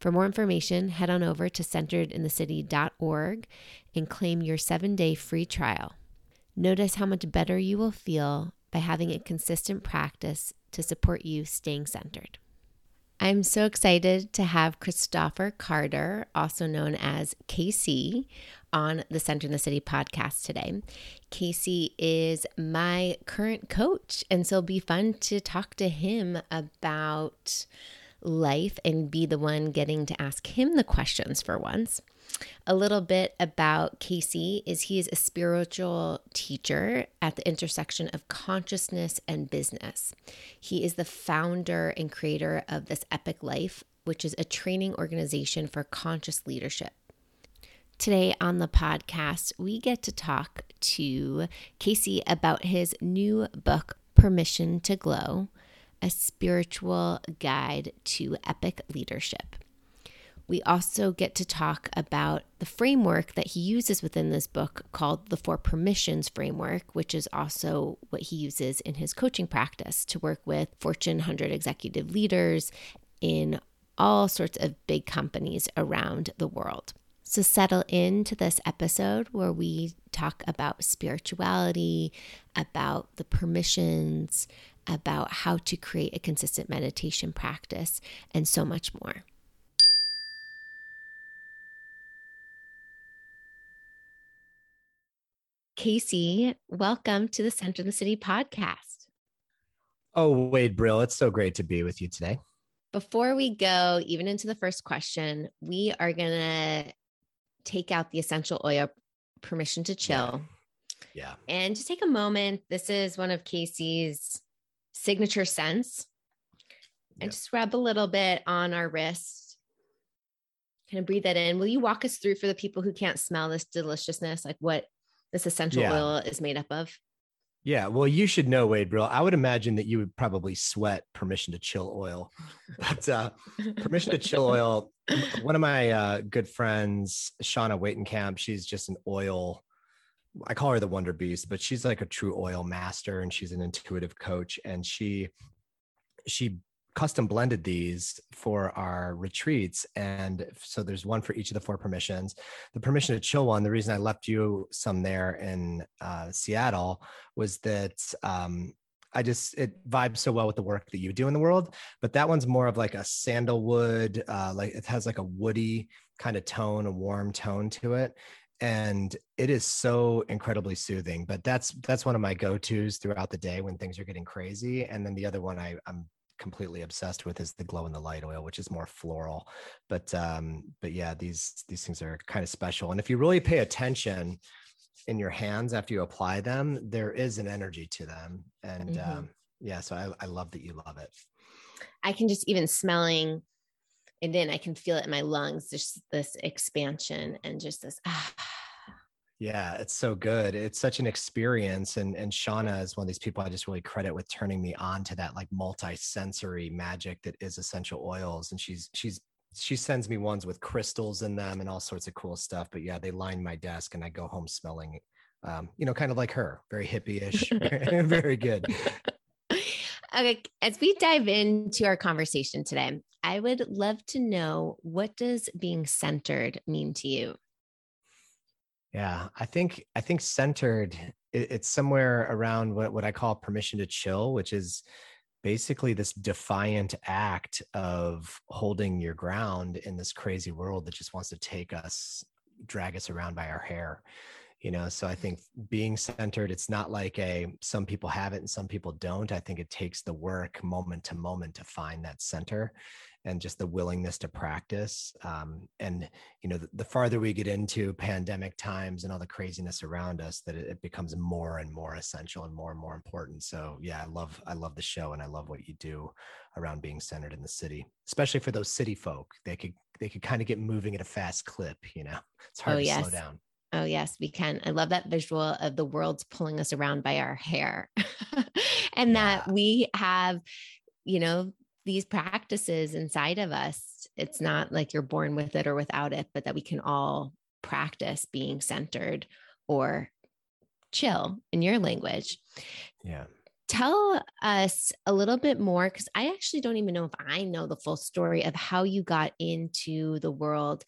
For more information, head on over to centeredinthecity.org and claim your seven day free trial. Notice how much better you will feel by having a consistent practice to support you staying centered. I'm so excited to have Christopher Carter, also known as KC, on the Center in the City podcast today. Casey is my current coach, and so it'll be fun to talk to him about life and be the one getting to ask him the questions for once. A little bit about Casey is he is a spiritual teacher at the intersection of consciousness and business. He is the founder and creator of This Epic Life, which is a training organization for conscious leadership. Today on the podcast, we get to talk to Casey about his new book, Permission to Glow a spiritual guide to epic leadership. We also get to talk about the framework that he uses within this book called the Four Permissions Framework, which is also what he uses in his coaching practice to work with Fortune 100 executive leaders in all sorts of big companies around the world. So, settle into this episode where we talk about spirituality, about the permissions, about how to create a consistent meditation practice, and so much more. Casey, welcome to the Center of the City podcast. Oh, Wade Brill, it's so great to be with you today. Before we go even into the first question, we are going to take out the essential oil permission to chill. Yeah. yeah. And just take a moment. This is one of Casey's signature scents and just rub a little bit on our wrist. Kind of breathe that in. Will you walk us through for the people who can't smell this deliciousness, like what this essential yeah. oil is made up of? Yeah, well, you should know, Wade Brill. I would imagine that you would probably sweat permission to chill oil. But uh, permission to chill oil, one of my uh, good friends, Shauna Waitenkamp, she's just an oil I call her the Wonder Beast, but she's like a true oil master and she's an intuitive coach. And she she custom blended these for our retreats. And so there's one for each of the four permissions. The permission to chill one, the reason I left you some there in uh, Seattle was that um, I just it vibes so well with the work that you do in the world. But that one's more of like a sandalwood, uh, like it has like a woody kind of tone, a warm tone to it and it is so incredibly soothing but that's that's one of my go-to's throughout the day when things are getting crazy and then the other one I, i'm completely obsessed with is the glow in the light oil which is more floral but um but yeah these these things are kind of special and if you really pay attention in your hands after you apply them there is an energy to them and mm-hmm. um yeah so I, I love that you love it i can just even smelling and then I can feel it in my lungs, just this expansion and just this. Ah. Yeah, it's so good. It's such an experience. And and Shauna is one of these people I just really credit with turning me on to that like multi-sensory magic that is essential oils. And she's she's she sends me ones with crystals in them and all sorts of cool stuff. But yeah, they line my desk and I go home smelling um, you know, kind of like her, very hippie-ish, very good. Okay, as we dive into our conversation today, I would love to know what does being centered mean to you? Yeah, I think I think centered it's somewhere around what, what I call permission to chill, which is basically this defiant act of holding your ground in this crazy world that just wants to take us drag us around by our hair you know so i think being centered it's not like a some people have it and some people don't. I think it takes the work moment to moment to find that center and just the willingness to practice um, and you know the, the, farther we get into pandemic times and all the craziness around us that it, it, becomes more and more essential and more and more important. So yeah i love i love the show and i love what you do around being centered in the city especially for those city folk. They could they could kind of get moving at a fast clip you know? It's hard oh, to yes. slow down Oh, yes, we can. I love that visual of the world's pulling us around by our hair and yeah. that we have, you know, these practices inside of us. It's not like you're born with it or without it, but that we can all practice being centered or chill in your language. Yeah. Tell us a little bit more because I actually don't even know if I know the full story of how you got into the world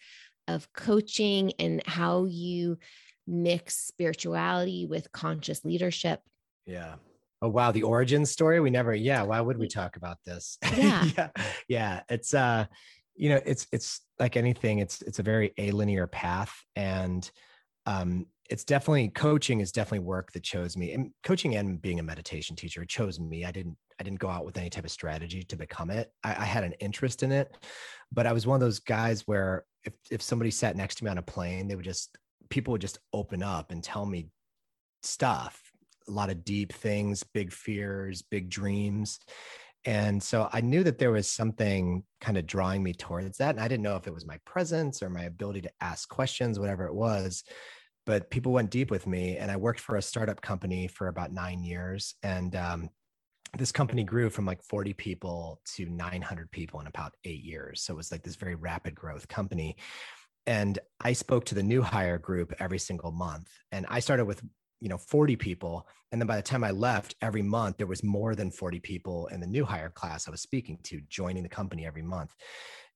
of coaching and how you mix spirituality with conscious leadership. Yeah. Oh wow, the origin story. We never, yeah. Why would we talk about this? Yeah. yeah. Yeah. It's uh, you know, it's it's like anything, it's it's a very a linear path. And um it's definitely coaching is definitely work that chose me. And coaching and being a meditation teacher chose me. I didn't I didn't go out with any type of strategy to become it. I, I had an interest in it, but I was one of those guys where if if somebody sat next to me on a plane, they would just people would just open up and tell me stuff, a lot of deep things, big fears, big dreams. And so I knew that there was something kind of drawing me towards that. And I didn't know if it was my presence or my ability to ask questions, whatever it was. But people went deep with me. And I worked for a startup company for about nine years. And um, this company grew from like 40 people to 900 people in about eight years. So it was like this very rapid growth company. And I spoke to the new hire group every single month. And I started with, you know, 40 people. And then by the time I left every month, there was more than 40 people in the new hire class I was speaking to joining the company every month.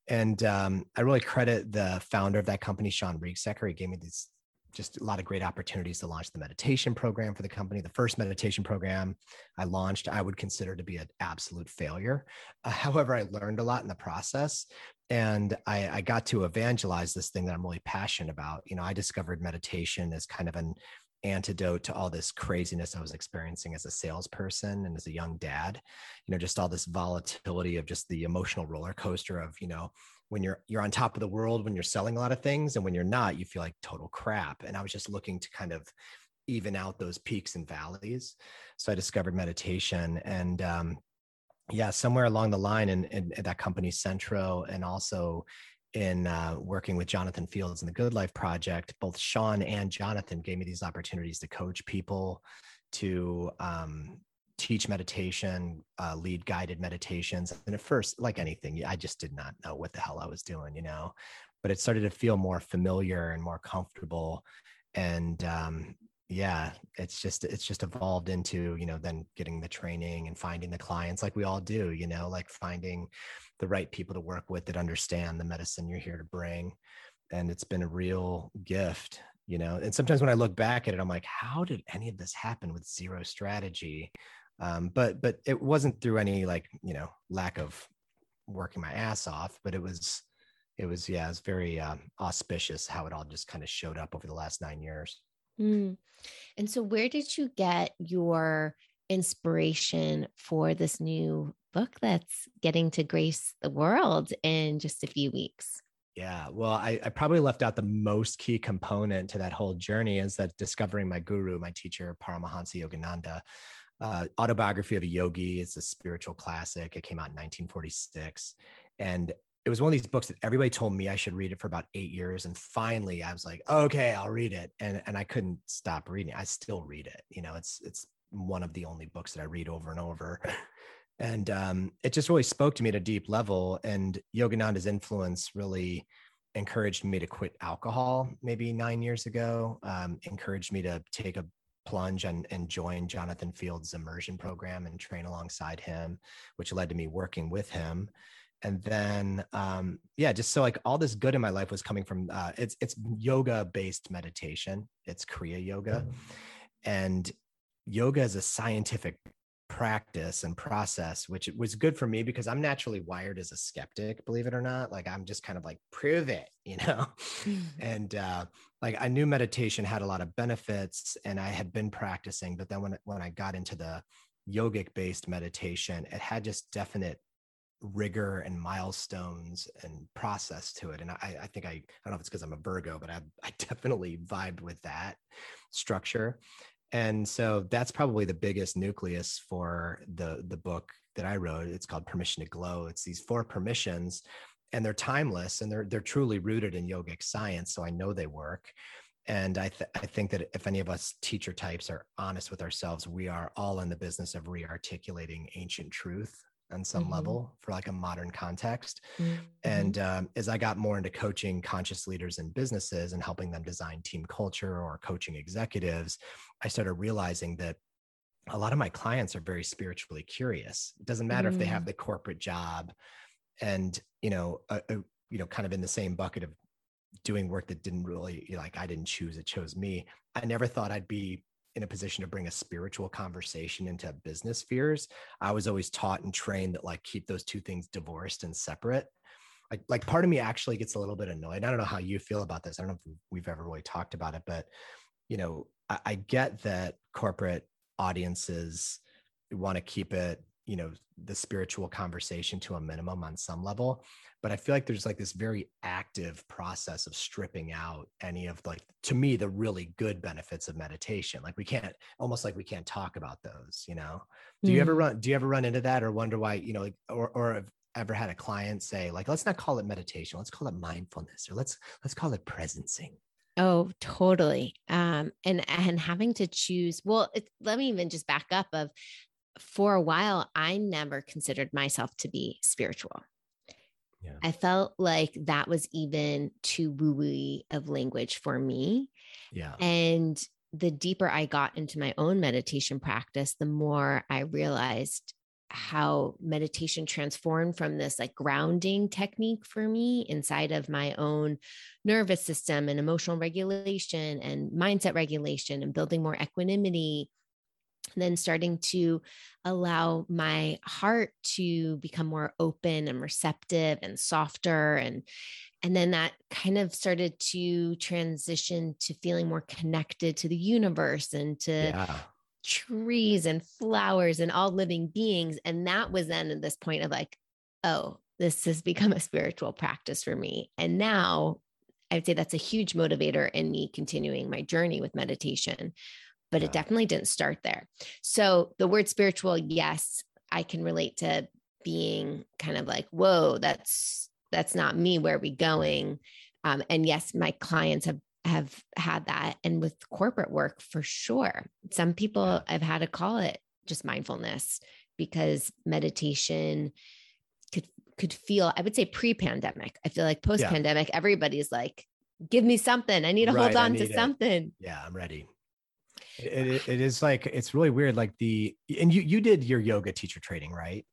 And um, I really credit the founder of that company, Sean Riegsecker. He gave me these just a lot of great opportunities to launch the meditation program for the company. The first meditation program I launched, I would consider to be an absolute failure. Uh, however, I learned a lot in the process and I, I got to evangelize this thing that I'm really passionate about. You know, I discovered meditation as kind of an antidote to all this craziness I was experiencing as a salesperson and as a young dad. You know, just all this volatility of just the emotional roller coaster of, you know, when you're you're on top of the world when you're selling a lot of things and when you're not you feel like total crap and i was just looking to kind of even out those peaks and valleys so i discovered meditation and um, yeah somewhere along the line in, in, in that company centro and also in uh, working with jonathan fields and the good life project both sean and jonathan gave me these opportunities to coach people to um, teach meditation, uh, lead guided meditations. And at first, like anything, I just did not know what the hell I was doing, you know. But it started to feel more familiar and more comfortable. And um, yeah, it's just it's just evolved into you know then getting the training and finding the clients like we all do, you know, like finding the right people to work with that understand the medicine you're here to bring. And it's been a real gift you know and sometimes when i look back at it i'm like how did any of this happen with zero strategy um, but but it wasn't through any like you know lack of working my ass off but it was it was yeah it was very um, auspicious how it all just kind of showed up over the last nine years mm. and so where did you get your inspiration for this new book that's getting to grace the world in just a few weeks yeah, well, I, I, probably left out the most key component to that whole journey is that discovering my guru, my teacher, Paramahansa Yogananda uh, autobiography of a yogi. It's a spiritual classic. It came out in 1946 and it was one of these books that everybody told me i should read it for about eight years. And finally i was like okay i'll read it. And and i couldn't stop reading. I still read it. You know it's it's one of the only books that i read over and over. And um, it just really spoke to me at a deep level. And yogananda's influence really encouraged me to quit alcohol maybe nine years ago um, encouraged me to take a plunge and, and join Jonathan Fields' immersion program and train alongside him, which led to me working with him. And then, um, yeah, just so like all this good in my life was coming from uh, it's it's yoga based meditation. It's Kriya yoga, and yoga is a scientific practice and process, which was good for me because I'm naturally wired as a skeptic, believe it or not. Like I'm just kind of like, prove it, you know? and uh, like I knew meditation had a lot of benefits and I had been practicing, but then when, when I got into the yogic based meditation, it had just definite rigor and milestones and process to it. And I, I think I, I don't know if it's because I'm a Virgo, but I, I definitely vibed with that structure. And so that's probably the biggest nucleus for the the book that I wrote. It's called Permission to Glow. It's these four permissions and they're timeless and they're they're truly rooted in yogic science, so I know they work. And I, th- I think that if any of us teacher types are honest with ourselves, we are all in the business of re-articulating ancient truth on some mm-hmm. level for like a modern context. Mm-hmm. And um, as I got more into coaching conscious leaders in businesses and helping them design team culture or coaching executives, I started realizing that a lot of my clients are very spiritually curious. It doesn't matter mm-hmm. if they have mm. the corporate job and, you know, a, a, you know, kind of in the same bucket of doing work that didn't really like I didn't choose, it chose me. I never thought I'd be in a position to bring a spiritual conversation into business spheres. I was always taught and trained that like keep those two things divorced and separate. Like, like part of me actually gets a little bit annoyed. I don't know how you feel about this. I don't know if we've ever really talked about it, but you know, I, I get that corporate audiences want to keep it you know the spiritual conversation to a minimum on some level but i feel like there's like this very active process of stripping out any of like to me the really good benefits of meditation like we can't almost like we can't talk about those you know do you ever mm. run do you ever run into that or wonder why you know like or or have ever had a client say like let's not call it meditation let's call it mindfulness or let's let's call it presencing Oh, totally. Um, and and having to choose. Well, it, let me even just back up. Of for a while, I never considered myself to be spiritual. Yeah. I felt like that was even too woo woo of language for me. Yeah. And the deeper I got into my own meditation practice, the more I realized how meditation transformed from this like grounding technique for me inside of my own nervous system and emotional regulation and mindset regulation and building more equanimity then starting to allow my heart to become more open and receptive and softer. And and then that kind of started to transition to feeling more connected to the universe and to yeah. trees and flowers and all living beings. And that was then at this point of like oh this has become a spiritual practice for me. And now I'd say that's a huge motivator in me continuing my journey with meditation but yeah. it definitely didn't start there. So the word spiritual, yes, I can relate to being kind of like, whoa, that's that's not me. Where are we going? Um, and yes, my clients have have had that, and with corporate work for sure. Some people. I've had to call it just mindfulness because meditation could could feel. I would say pre-pandemic. I feel like post-pandemic, yeah. everybody's like, give me something. I need to right, hold on to it. something. Yeah, I'm ready. It, it is like it's really weird. Like the and you you did your yoga teacher training, right?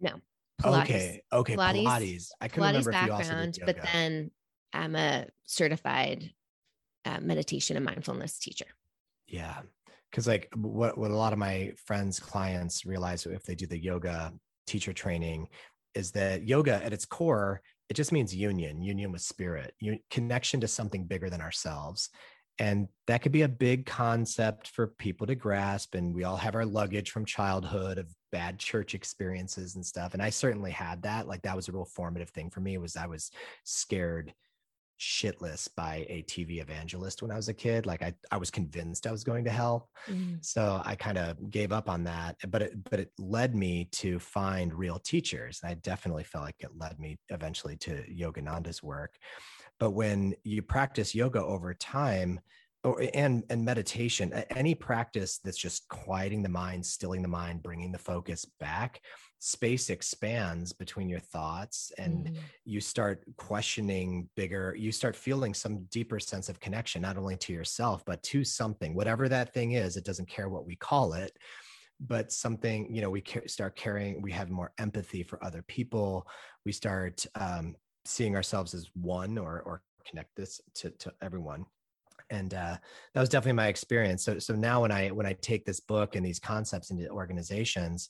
No. Pilates. Okay. Okay. Pilates. Pilates. I couldn't Pilates remember background, but then I'm a certified uh, meditation and mindfulness teacher. Yeah. Cause like what, what a lot of my friends, clients realize if they do the yoga teacher training is that yoga at its core, it just means union, union with spirit, connection to something bigger than ourselves and that could be a big concept for people to grasp and we all have our luggage from childhood of bad church experiences and stuff and i certainly had that like that was a real formative thing for me was i was scared shitless by a tv evangelist when i was a kid like i, I was convinced i was going to hell mm. so i kind of gave up on that but it but it led me to find real teachers and i definitely felt like it led me eventually to yogananda's work but when you practice yoga over time, or and and meditation, any practice that's just quieting the mind, stilling the mind, bringing the focus back, space expands between your thoughts, and mm. you start questioning bigger. You start feeling some deeper sense of connection, not only to yourself but to something, whatever that thing is. It doesn't care what we call it but something you know we start carrying we have more empathy for other people we start um, seeing ourselves as one or or connect this to to everyone and uh, that was definitely my experience so so now when i when i take this book and these concepts into organizations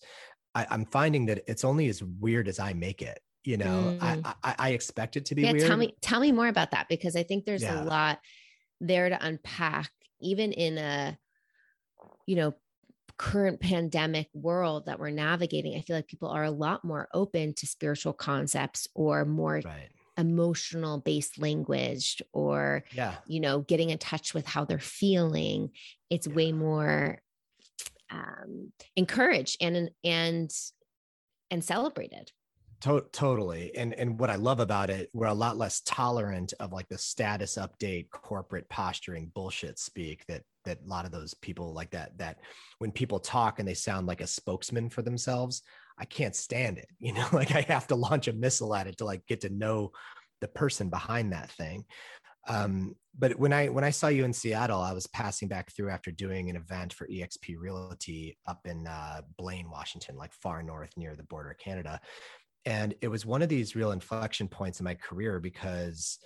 I, i'm finding that it's only as weird as i make it you know mm. I, I, I expect it to be yeah weird. tell me tell me more about that because i think there's yeah. a lot there to unpack even in a you know current pandemic world that we're navigating i feel like people are a lot more open to spiritual concepts or more right. emotional based language or yeah. you know getting in touch with how they're feeling it's yeah. way more um encouraged and and and celebrated to- totally. And and what I love about it, we're a lot less tolerant of like the status update, corporate posturing bullshit speak that that a lot of those people like that that when people talk and they sound like a spokesman for themselves, I can't stand it. You know, like I have to launch a missile at it to like get to know the person behind that thing. Um, but when I when I saw you in Seattle, I was passing back through after doing an event for EXP Realty up in uh, Blaine, Washington, like far north near the border of Canada and it was one of these real inflection points in my career because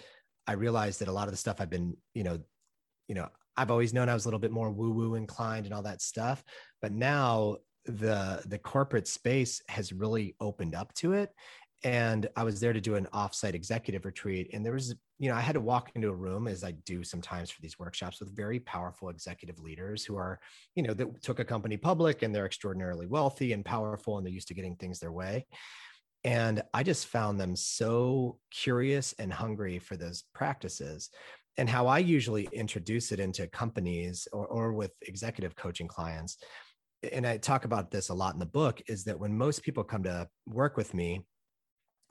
i realized that a lot of the stuff i've been you know you know i've always known i was a little bit more woo woo inclined and all that stuff. But now the the corporate space has really opened up to it. And i was there to do an offsite executive retreat. And there was you know i had to walk into a room as i do sometimes for these workshops with very powerful executive leaders who are you know that took a company public and they're extraordinarily wealthy and powerful and they're used to getting things their way and I just found them so curious and hungry for those practices. And how I usually introduce it into companies or, or with executive coaching clients, and I talk about this a lot in the book, is that when most people come to work with me,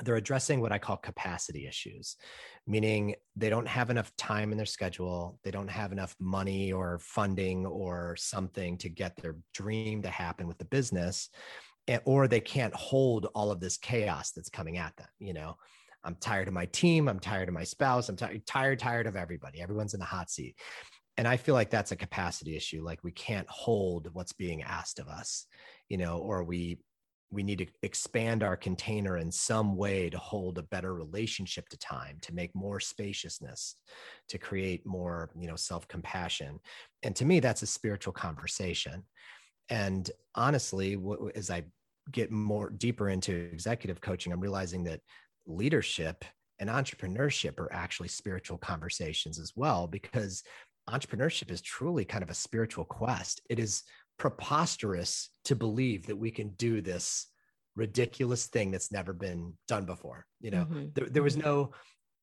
they're addressing what I call capacity issues, meaning they don't have enough time in their schedule. They don't have enough money or funding or something to get their dream to happen with the business or they can't hold all of this chaos that's coming at them you know? I'm tired of my team i'm tired of my spouse i'm t- tired tired of everybody everyone's in the hot seat. And i feel like that's a capacity issue like we can't hold what's being asked of us you know or we we need to expand our container in some way to hold a better relationship to time to make more spaciousness to create more you know self-compassion. And to me that's a spiritual conversation. And honestly as i get more deeper into executive coaching, I'm realizing that leadership and entrepreneurship are actually spiritual conversations as well, because entrepreneurship is truly kind of a spiritual quest. It is preposterous to believe that we can do this ridiculous thing that's never been done before. You know, mm-hmm. there, there was mm-hmm. no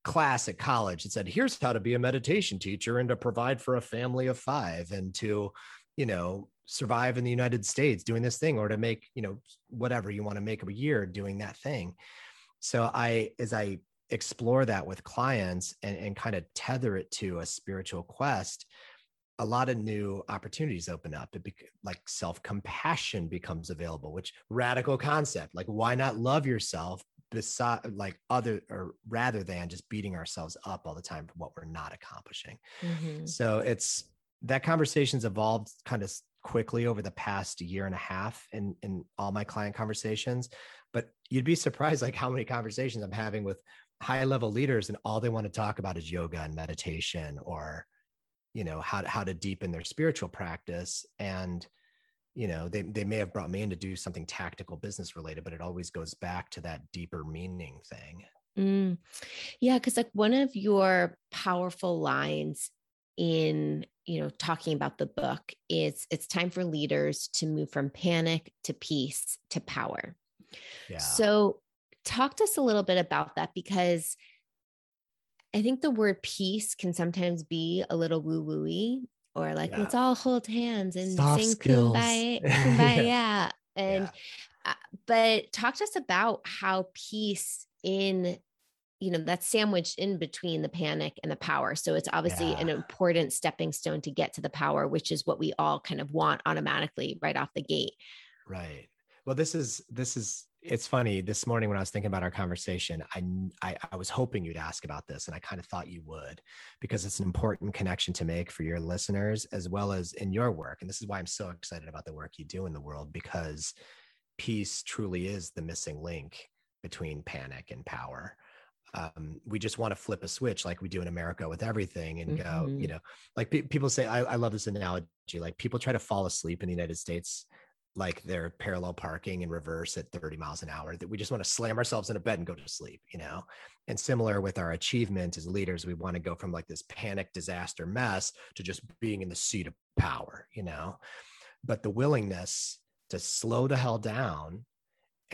class at college that said, here's how to be a meditation teacher and to provide for a family of five and to, you know, survive in the United States doing this thing or to make, you know, whatever you want to make a year doing that thing. So I, as I explore that with clients and, and kind of tether it to a spiritual quest, a lot of new opportunities open up. It be, like self compassion becomes available, which radical concept. Like, why not love yourself beside like other or rather than just beating ourselves up all the time for what we're not accomplishing? Mm-hmm. So it's that conversation's evolved kind of quickly over the past year and a half in in all my client conversations but you'd be surprised like how many conversations i'm having with high level leaders and all they want to talk about is yoga and meditation or you know how to, how to deepen their spiritual practice and you know they, they may have brought me in to do something tactical business related but it always goes back to that deeper meaning thing mm. yeah because like one of your powerful lines in you know talking about the book is it's time for leaders to move from panic to peace to power yeah. so talk to us a little bit about that because i think the word peace can sometimes be a little woo wooey or like yeah. let's all hold hands and Soft sing skills. kumbaya, kumbaya. yeah. and yeah. Uh, but talk to us about how peace in you know that's sandwiched in between the panic and the power. So it's obviously yeah. an important stepping stone to get to the power which is what we all kind of want automatically right off the gate. Right. Well this is this is it's funny. This morning when i was thinking about our conversation I, I i was hoping you'd ask about this and i kind of thought you would because it's an important connection to make for your listeners as well as in your work. And this is why i'm so excited about the work you do in the world because peace truly is the missing link between panic and power um, we just want to flip a switch like we do in America with everything and mm-hmm. go, you mm-hmm. know, like pe- people say, I, I love this analogy. Like people try to fall asleep in the United States like they're parallel parking in reverse at 30 miles an hour that we just want to slam ourselves in a bed and go to sleep you know and similar with our achievement as leaders we want to go from like this panic disaster mess to just being in the seat of power you know but the willingness to slow the hell down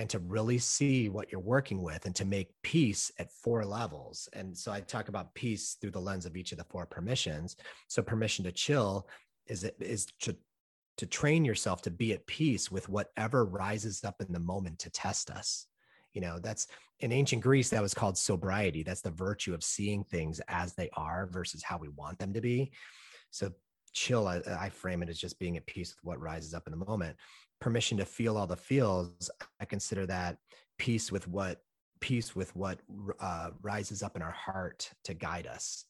and to really see what you're working with and to make peace at four levels. And so i talk about peace through the lens of each of the four permissions. So permission to chill is is to to train yourself to be at peace with whatever rises up in the moment to test us. You know that's in ancient greece that was called sobriety. That's the virtue of seeing things as they are versus how we want them to be. So chill I, I, frame it as just being at peace with what rises up in the moment permission to feel all the feels i consider that peace with what peace with what uh, rises up in our heart to guide us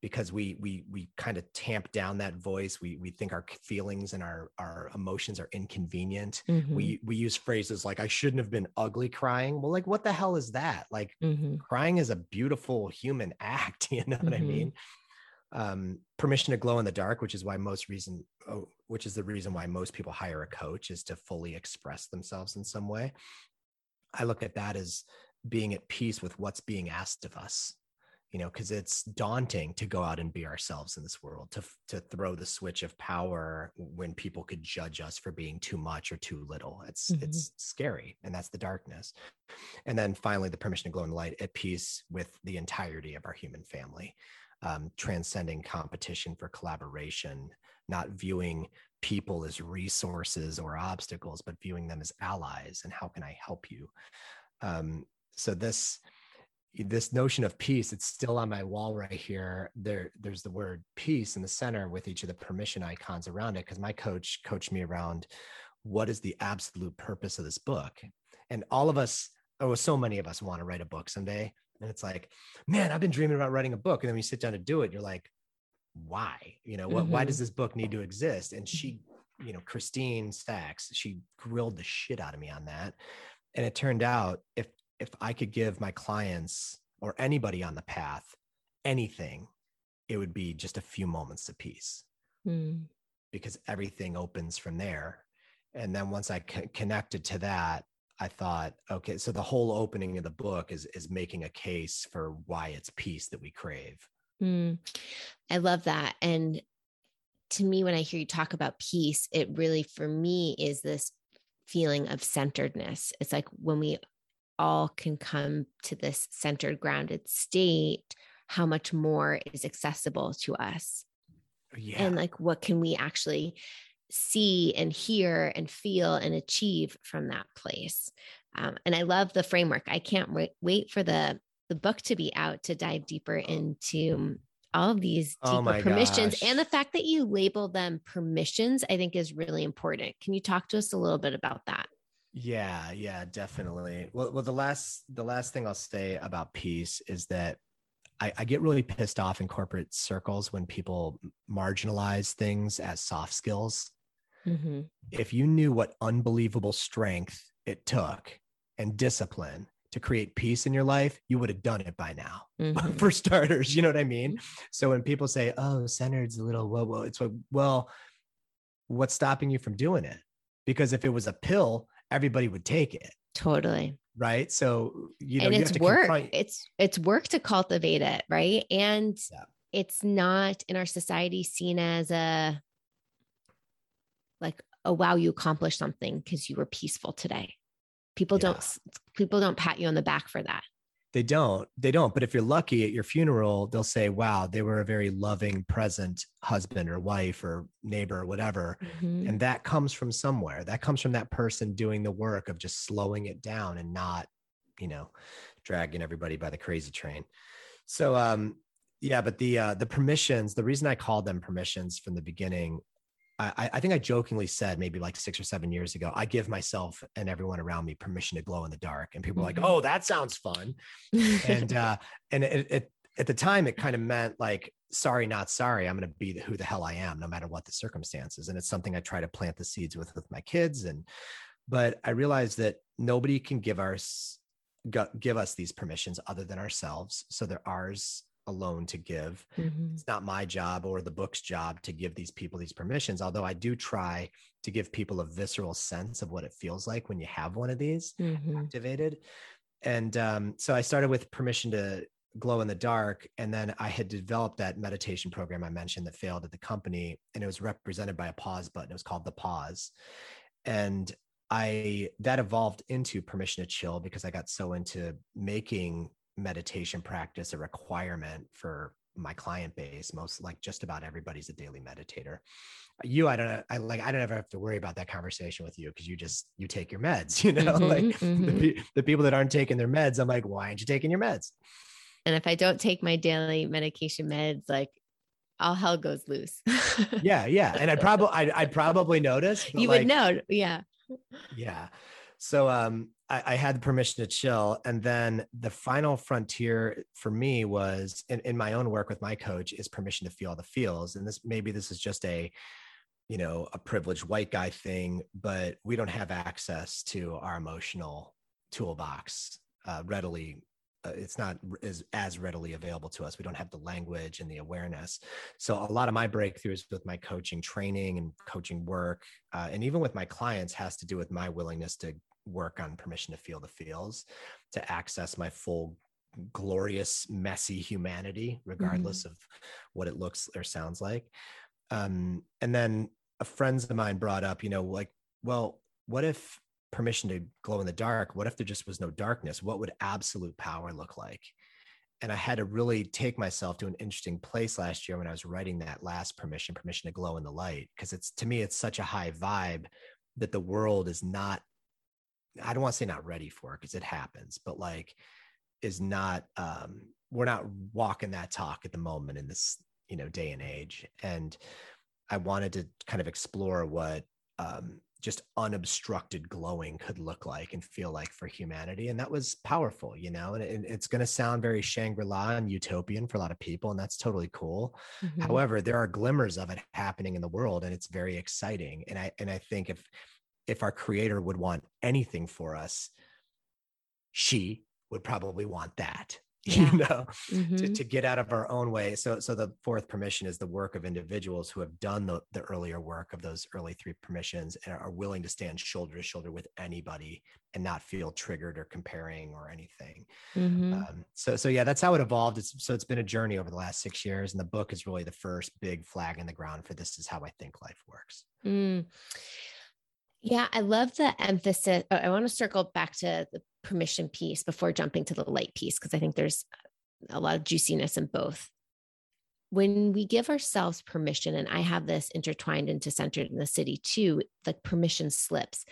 because we we we kind of tamp down that voice we we think our feelings and our our emotions are inconvenient mm-hmm. we we use phrases like i shouldn't have been ugly crying well like what the hell is that like mm-hmm. crying is a beautiful human act you know mm-hmm. what i mm-hmm. mean um, permission to glow in the dark which is why most reason oh, which is the reason why most people hire a coach is to fully express themselves in some way. I look at that as being at peace with what's being asked of us you know because it's daunting to go out and be ourselves in this world to to throw the switch of power when people could judge us for being too much or too little. It's mm-hmm. it's scary and that's the darkness. And then finally the permission to glow in the light at peace with the entirety of our human family um, transcending competition for collaboration not viewing people as resources or obstacles but viewing them as allies and how can i help you? Um, so this this notion of peace it's still on my wall right here. There there's the word peace in the center with each of the permission icons around it because my coach coached me around what is the absolute purpose of this book. And all of us oh so many of us want to write a book someday and it's like man i've been dreaming about writing a book and then when you sit down to do it you're like why you know what mm-hmm. why does this book need to exist and she you know christine stacks she grilled the shit out of me on that and it turned out if if I could give my clients or anybody on the path anything, it would be just a few moments of peace mm. because everything opens from there. And then once I c- connected to that, I thought, okay, so the whole opening of the book is is making a case for why it's peace that we crave. Mm. I love that. And to me, when I hear you talk about peace, it really, for me, is this feeling of centeredness. It's like when we all can come to this centered, grounded state, how much more is accessible to us. Yeah. And like, what can we actually see and hear and feel and achieve from that place? Um, and I love the framework. I can't wait, wait for the the book to be out to dive deeper into all of these oh deeper oh permissions gosh. and the fact that you label them permissions i think is really important can you talk to us a little bit about that yeah, yeah, definitely. Well, well, the last the last thing I'll say about peace is that I, I get really pissed off in corporate circles when people marginalize things as soft skills. Mm-hmm. If you knew what unbelievable strength it took and discipline to create peace in your life, you would have done it by now. Mm-hmm. For starters, you know what I mean? Mm-hmm. So when people say, "Oh, centered's a little whoa, whoa," it's like, well, what's stopping you from doing it? Because if it was a pill, everybody would take it. Totally. Right. So, you know, and you it's work. Confront- it's, it's work to cultivate it. Right. And yeah. it's not in our society seen as a, like, oh, wow, you accomplished something because you were peaceful today. People yeah. don't, people don't pat you on the back for that. They don't. They don't. But if you're lucky at your funeral, they'll say, wow, they were a very loving, present husband or wife or neighbor or whatever. Mm-hmm. And that comes from somewhere. That comes from that person doing the work of just slowing it down and not, you know, dragging everybody by the crazy train. So um yeah, but the uh the permissions, the reason I called them permissions from the beginning I, I, think I jokingly said maybe like six or seven years ago, I give myself and everyone around me permission to glow in the dark. And people are like, mm-hmm. oh, that sounds fun. and uh, and it, it, at the time, it kind of meant like, sorry, not sorry. I'm going to be who the hell I am, no matter what the circumstances. And it's something I try to plant the seeds with with my kids. And but I realized that nobody can give us give us these permissions other than ourselves. So they're ours alone to give. Mhm. It's not my job or the book's job to give these people these permissions, although I do try to give people a visceral sense of what it feels like when you have one of these Mhm. activated. And um, so I started with permission to glow in the dark. And then I had developed that meditation program I mentioned that failed at the company. And it was represented by a pause button. It was called the pause. And I that evolved into permission to chill because I got so into making meditation practice a requirement for my client base most like just about everybody's a daily meditator you i don't know i like i don't ever have to worry about that conversation with you because you just you take your meds you know like Mhm, the, the people that aren't taking their meds i'm like why aren't you taking your meds And if I don't take my daily medication meds, like all hell goes loose. yeah yeah and i'd probably I'd, I'd probably notice you like, would know. Yeah. yeah so um I, I had the permission to chill and then the final frontier for me was in, in my own work with my coach is permission to feel the feels and this maybe this is just a you know a privileged white guy thing but we don't have access to our emotional toolbox uh, readily uh, it's not as, as readily available to us. We don't have the language and the awareness. So a lot of my breakthroughs with my coaching training and coaching work uh, and even with my clients has to do with my willingness to work on permission to feel the feels to access my full glorious messy humanity regardless of what it looks or sounds like. Um, and then a friends of mine brought up you know like well what if permission to glow in the dark what if there just was no darkness? What would absolute power look like? And i had to really take myself to an interesting place last year when i was writing that last permission permission to glow in the light because it's to me it's such a high vibe that the world is not i don't want to say not ready for it because it happens but like is not um we're not walking that talk at the moment in this you know day and age and i wanted to kind of explore what um just unobstructed glowing could look like and feel like for humanity and that was powerful you know and it, it's going to sound very shangri-la and utopian for a lot of people and that's totally cool Mhm. however there are glimmers of it happening in the world and it's very exciting and i and i think if if our creator would want anything for us she would probably want that Yeah. you know to, Mhm. to get out of our own way so so the fourth permission is the work of individuals who have done the, the earlier work of those early three permissions and are willing to stand shoulder to shoulder with anybody and not feel triggered or comparing or anything Mhm. um, so so yeah that's how it evolved it's, so it's been a journey over the last six years and the book is really the first big flag in the ground for this is how i think life works Mm. Yeah, I love the emphasis. oh, I want to circle back to the permission piece before jumping to the light piece, because I think there's a lot of juiciness in both. When we give ourselves permission, and I have this intertwined into centered in the city too, like permission slips,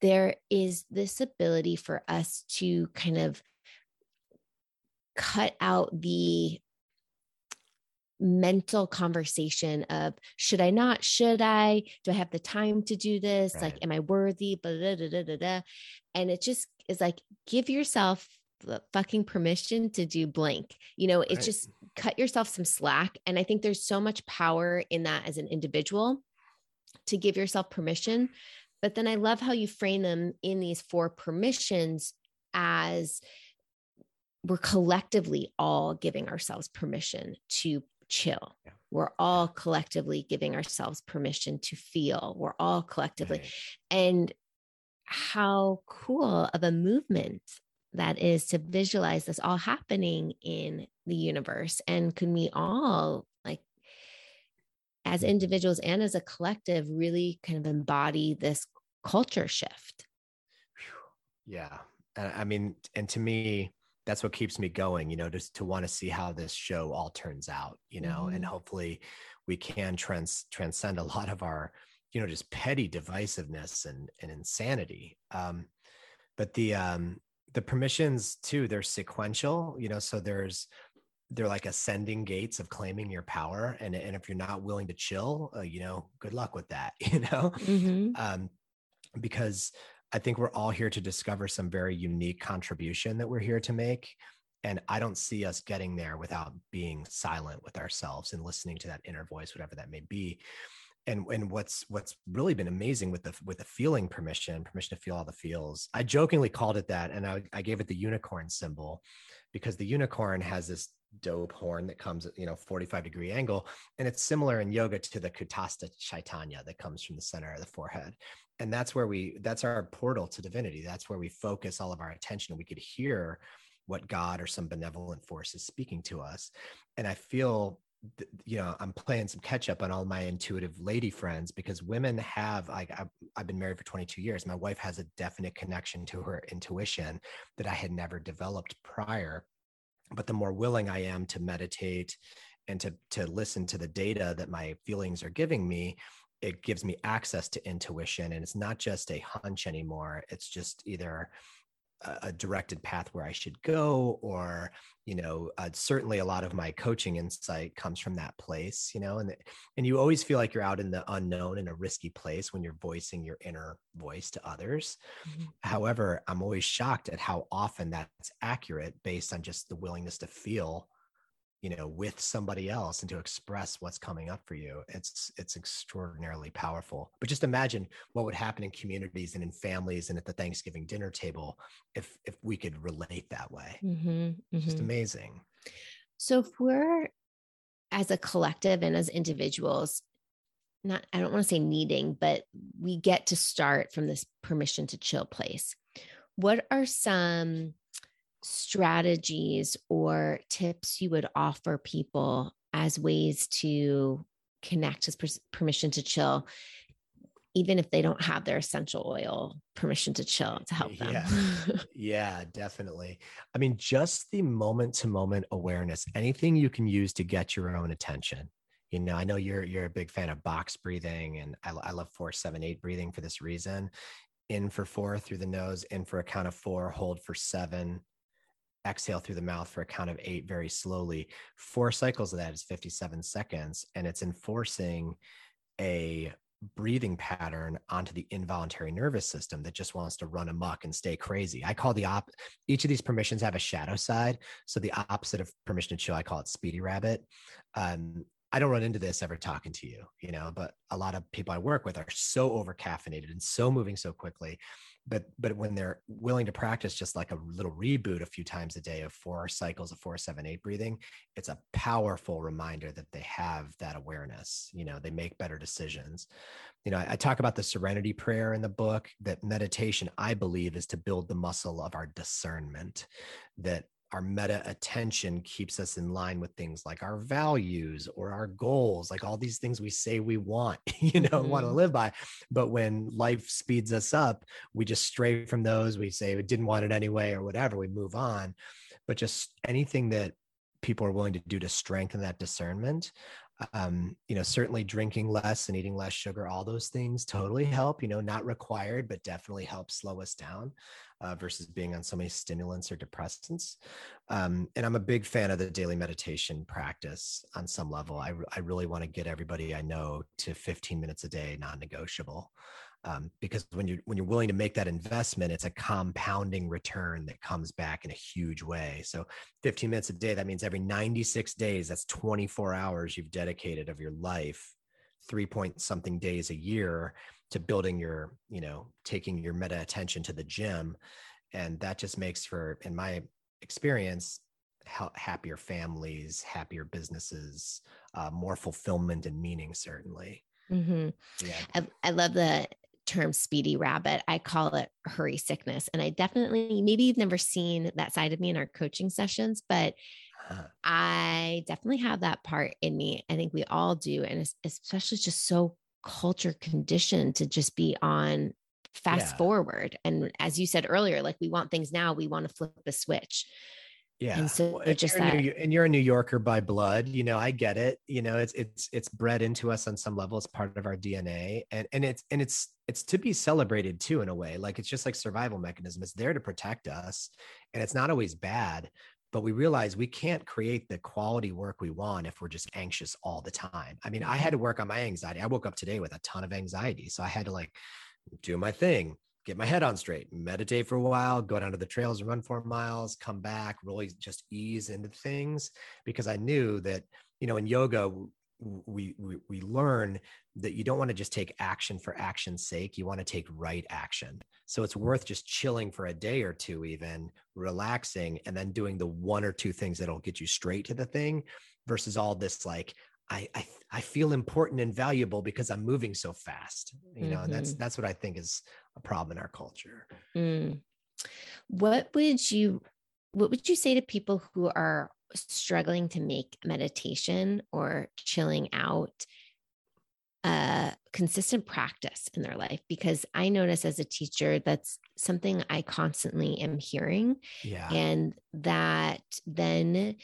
there is this ability for us to kind of cut out the mental conversation of should I not? Should I? Do I have the time to do this? Like, am I worthy? Blah, da, da. And it just is like, give yourself the fucking permission to do blank. You know, it's Right. just cut yourself some slack. And I think there's so much power in that as an individual to give yourself permission. But then I love how you frame them in these four permissions as we're collectively all giving ourselves permission to chill. Yeah. We're all collectively giving ourselves permission to feel. We're all collectively. Right. And how cool of a movement that is to visualize this all happening in the universe. And can we all, like, as individuals and as a collective, really kind of embody this culture shift? Yeah. I mean, and to me, that's what keeps me going, you know, just to want to see how this show all turns out, you know, and Mhm. hopefully we can trans transcend a lot of our, you know, just petty divisiveness and, and insanity. Um, but the um the permissions too, they're sequential, you know, so there's they're like ascending gates of claiming your power. And, and if you're not willing to chill, uh, you know, good luck with that, you know? Mhm. um, because I think we're all here to discover some very unique contribution that we're here to make. And I don't see us getting there without being silent with ourselves and listening to that inner voice, whatever that may be. and and what's what's really been amazing with the with the feeling permission permission to feel all the feels i jokingly called it that and i, I gave it the unicorn symbol because the unicorn has this dope horn that comes at you know 45 degree angle and it's similar in yoga to the kutasta chaitanya that comes from the center of the forehead and that's where we that's our portal to divinity. That's where we focus all of our attention. We could hear what god or some benevolent force is speaking to us. And i feel you know i'm playing some catch up on all my intuitive lady friends because women have like I've, been married for 22 years. My wife has a definite connection to her intuition that i had never developed prior. But the more willing i am to meditate and to to listen to the data that my feelings are giving me it gives me access to intuition and it's not just a hunch anymore it's just either a directed path where I should go, or you know, uh, certainly a lot of my coaching insight comes from that place, you know, and and you always feel like you're out in the unknown in a risky place when you're voicing your inner voice to others. Mm-hmm. However, I'm always shocked at how often that's accurate based on just the willingness to feel you know with somebody else and to express what's coming up for you it's it's extraordinarily powerful. But just imagine what would happen in communities and in families and at the thanksgiving dinner table if if we could relate that way. Mm-hmm, mm-hmm. just amazing. So if we're as a collective and as individuals not i don't want to say needing but we get to start from this permission to chill place. What are some strategies or tips you would offer people as ways to connect as per- permission to chill even if they don't have their essential oil permission to chill to help them? Yeah, yeah definitely. I mean just the moment to moment awareness anything you can use to get your own attention. You know i know you're you're a big fan of box breathing and i, I love four seven eight breathing for this reason. In for four through the nose in for a count of four hold for seven exhale through the mouth for a count of eight very slowly. Four cycles of that is 57 seconds, and it's enforcing a breathing pattern onto the involuntary nervous system that just wants to run amok and stay crazy. I call the op each of these permissions have a shadow side. So the opposite of permission to chill, I call it speedy rabbit. Um, I don't run into this ever talking to you, you know, but a lot of people I work with are so over caffeinated and so moving so quickly but but when they're willing to practice just like a little reboot a few times a day of four cycles of four seven eight breathing it's a powerful reminder that they have that awareness you know they make better decisions. You know I, I talk about the serenity prayer in the book that meditation i believe is to build the muscle of our discernment that our meta attention keeps us in line with things like our values or our goals like all these things we say we want you know mm-hmm. want to live by. But when life speeds us up we just stray from those we say we didn't want it anyway or whatever we move on. But just anything that people are willing to do to strengthen that discernment um, you know, certainly drinking less and eating less sugar, all those things totally help, you know, not required, but definitely help slow us down uh, versus being on so many stimulants or depressants. Um, and I'm a big fan of the daily meditation practice on some level. I, I really want to get everybody I know to 15 minutes a day, non negotiable um, because when you when you're willing to make that investment it's a compounding return that comes back in a huge way so 15 minutes a day that means every 96 days that's 24 hours you've dedicated of your life three point something days a year to building your you know taking your meta attention to the gym and that just makes for in my experience happier families happier businesses uh, more fulfillment and meaning certainly Mm-hmm. Yeah. I, I, love the term speedy rabbit. I call it hurry sickness. And I definitely, maybe you've never seen that side of me in our coaching sessions, but uh-huh. I definitely have that part in me. I think we all do. And especially just so culture conditioned to just be on fast yeah. forward. And as you said earlier, like we want things now, we want to flip the switch. Yeah. And so well, just you're that, New, and you're a New Yorker by blood, you know, I get it. You know, it's it's it's bred into us on some level. It's part of our DNA. And and it's and it's it's to be celebrated too in a way. Like it's just like survival mechanism. It's there to protect us. And it's not always bad, but we realize we can't create the quality work we want if we're just anxious all the time. I mean, I had mm-hmm. to work on my anxiety. I woke up today with a ton of anxiety. So I had to like do my thing get my head on straight, meditate for a while, go down to the trails and run four miles, come back, really just ease into things because I knew that, you know, in yoga, we, we we learn that you don't want to just take action for action's sake you want to take right action so it's worth just chilling for a day or two even relaxing and then doing the one or two things that'll get you straight to the thing versus all this like I, I, I feel important and valuable because I'm moving so fast, you know, mm-hmm. and that's mm-hmm. that's what I think is a problem in our culture. Mm. What would you what would you say to people who are struggling to make meditation or chilling out a consistent practice in their life because I notice as a teacher that's something I constantly am hearing. Yeah. And that then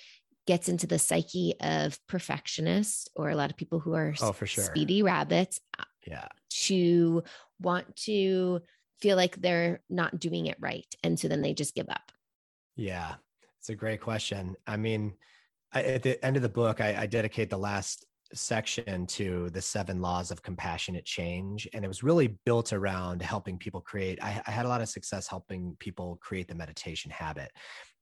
gets into the psyche of perfectionists or a lot of people who are oh, for sure. speedy rabbits. Uh, yeah. To want to feel like they're not doing it right. And so then they just give up. Yeah. It's a great question. I mean, I, at the end of the book, I, I dedicate the last section to the seven laws of compassionate change. And it was really built around helping people create. I, I, had a lot of success helping people create the meditation habit.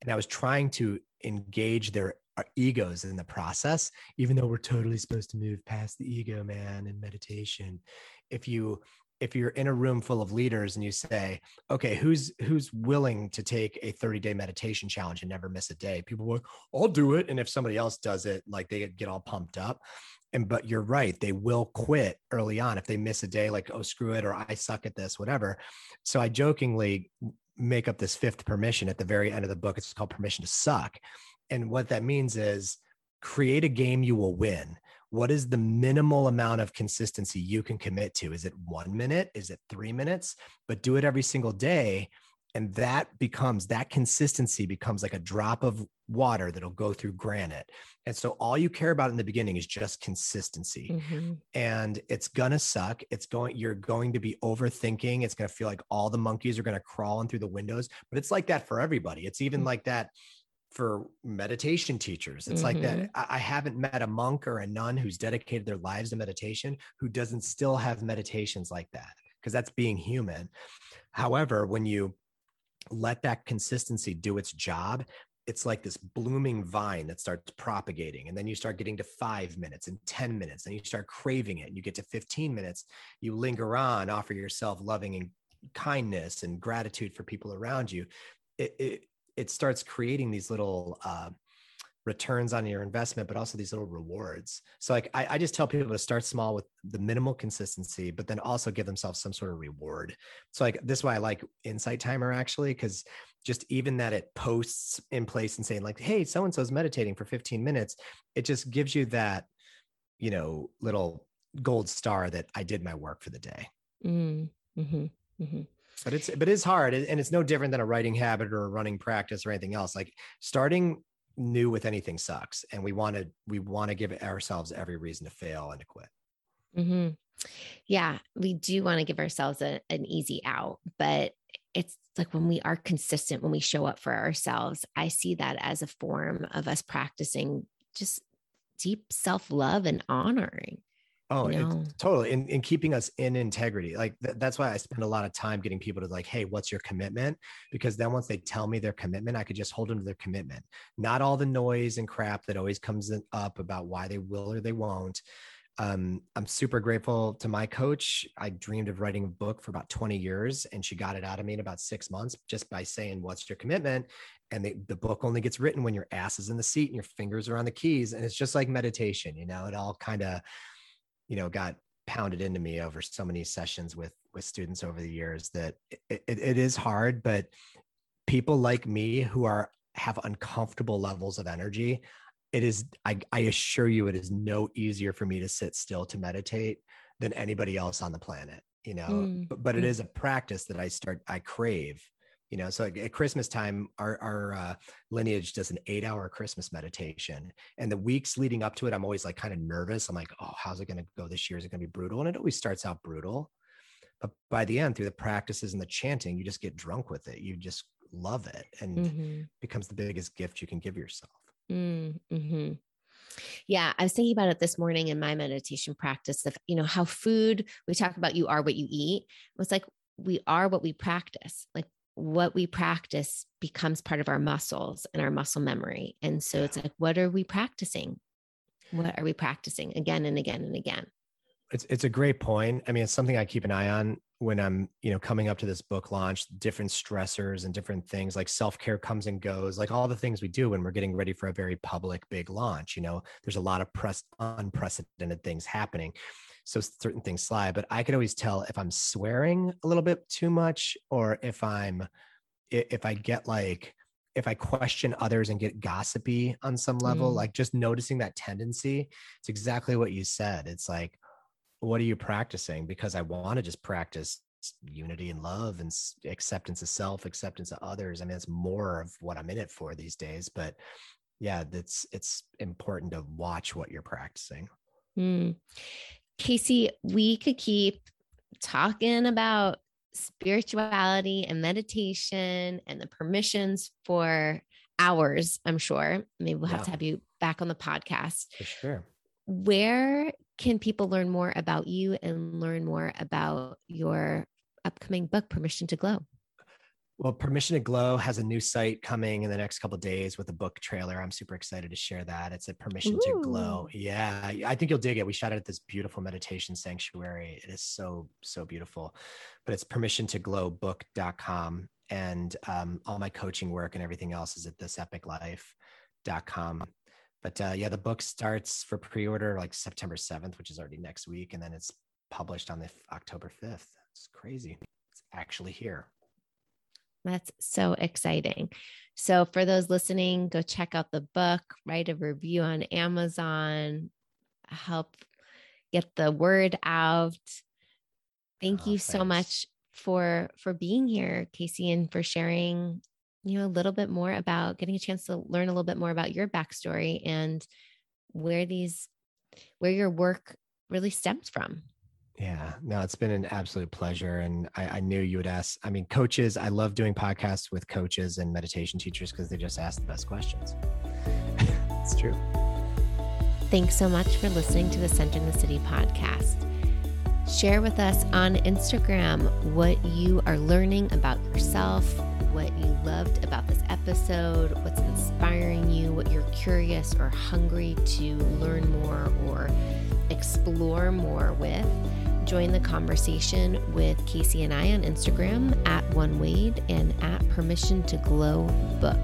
And I was trying to engage their our egos in the process, even though we're totally supposed to move past the ego, man, in meditation. If you if you're in a room full of leaders and you say, okay, who's who's willing to take a 30 day meditation challenge and never miss a day? People will, I'll do it. And if somebody else does it, like they get all pumped up. And but you're right, they will quit early on if they miss a day, like, oh, screw it, or I suck at this, whatever. So I jokingly make up this fifth permission at the very end of the book. It's called permission to suck. And what that means is create a game you will win. What is the minimal amount of consistency you can commit to? Is it one minute? Is it three minutes? But do it every single day. And that becomes that consistency becomes like a drop of water that'll go through granite. And so all you care about in the beginning is just consistency. Mm-hmm. And it's gonna suck. It's going, you're going to be overthinking. It's gonna feel like all the monkeys are gonna crawl in through the windows, but it's like that for everybody. It's even mm-hmm. like that for meditation teachers. It's mm-hmm. like that. Mm-hmm. I haven't met a monk or a nun who's dedicated their lives to meditation who doesn't still have meditations like that because that's being human. However, when you let that consistency do its job, it's like this blooming vine that starts propagating. And then you start getting to five minutes and 10 minutes, and you start craving it. And you get to 15 minutes, you linger on, offer yourself loving and kindness and gratitude for people around you. It, it, it starts creating these little uh, returns on your investment, but also these little rewards. So like I, I, just tell people to start small with the minimal consistency, but then also give themselves some sort of reward. So like this is why I like Insight Timer actually, because just even that it posts in place and saying like, hey, so and so's meditating for 15 minutes, it just gives you that, you know, little gold star that I did my work for the day. Mm, mm-hmm, mm-hmm but it's but it's hard and it's no different than a writing habit or a running practice or anything else. Like starting new with anything sucks and we want to we want to give ourselves every reason to fail and to quit. Mm-hmm. yeah we do want to give ourselves a, an easy out but it's like when we are consistent when we show up for ourselves i see that as a form of us practicing just deep self-love and honoring Oh, it's totally. In, in keeping us in integrity. Like th- that's why I spend a lot of time getting people to like, hey, what's your commitment? Because then once they tell me their commitment, I could just hold them to their commitment. Not all the noise and crap that always comes up about why they will or they won't. Um, I'm super grateful to my coach. I dreamed of writing a book for about 20 years, and she got it out of me in about six months just by saying, What's your commitment? And the, the book only gets written when your ass is in the seat and your fingers are on the keys. And it's just like meditation, you know, it all kind of you know got pounded into me over so many sessions with with students over the years that it, it, it is hard but people like me who are have uncomfortable levels of energy it is I, I assure you it is no easier for me to sit still to meditate than anybody else on the planet you know mm. but, but it mm. a practice that i start i crave you know so at christmas time our, our uh, lineage does an eight hour christmas meditation and the weeks leading up to it i'm always like kind of nervous i'm like oh how's it going to go this year is it going to be brutal and it always starts out brutal but by the end through the practices and the chanting you just get drunk with it you just love it and mm-hmm. becomes the biggest gift you can give yourself mm-hmm. Yeah, I was thinking about it this morning in my meditation practice of, you know, how food, we talk about you are what you eat. It's like we are what we practice. Like what we practice becomes part of our muscles and our muscle memory. And so it's like, what are we practicing? What are we practicing again and again and again? It's it's a great point. I mean, it's something I keep an eye on when I'm, you know, coming up to this book launch, different stressors and different things like self-care comes and goes, like all the things we do when we're getting ready for a very public big launch, you know, there's a lot of press unprecedented things happening. So certain things slide, but I could always tell if I'm swearing a little bit too much or if I'm if I get like if I question others and get gossipy on some level, mm. like just noticing that tendency, it's exactly what you said. It's like, what are you practicing? Because I want to just practice unity and love and acceptance of self, acceptance of others. I mean, it's more of what I'm in it for these days. But yeah, that's it's important to watch what you're practicing. Mm. Casey, we could keep talking about spirituality and meditation and the permissions for hours, I'm sure. Maybe we'll have yeah. to have you back on the podcast. For sure. Where can people learn more about you and learn more about your upcoming book, Permission to Glow? Well, Permission to Glow has a new site coming in the next couple days with a book trailer. I'm super excited to share that. It's a Permission Ooh. to Glow. Yeah, I think you'll dig it. We shot it at this beautiful meditation sanctuary. It is so so beautiful. But it's permission to glow book.com and um, all my coaching work and everything else is at thisepiclife.com. But uh, yeah, the book starts for pre-order like September 7th, which is already next week, and then it's published on the October 5th. It's crazy. It's actually here. That's so exciting. So, for those listening, go check out the book, write a review on Amazon, help get the word out. Thank oh, you thanks. so much for for being here, Casey, and for sharing, you know, a little bit more about getting a chance to learn a little bit more about your backstory and where these where your work really stems from. Yeah, no, it's been an absolute pleasure. And I, I, knew you would ask. I mean, coaches, I love doing podcasts with coaches and meditation teachers because they just ask the best questions. it's true. Thanks so much for listening to the Center in the City podcast. Share with us on Instagram what you are learning about yourself, what you loved about this episode, what's inspiring you, what you're curious or hungry to learn more or explore more with join the conversation with Casey and I on Instagram at One Wade and at Permission to Glow Book.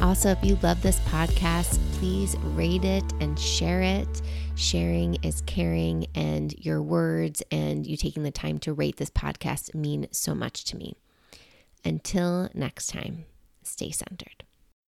Also, if you love this podcast, please rate it and share it. Sharing is caring, and your words and you taking the time to rate this podcast mean so much to me. Until next time, stay centered.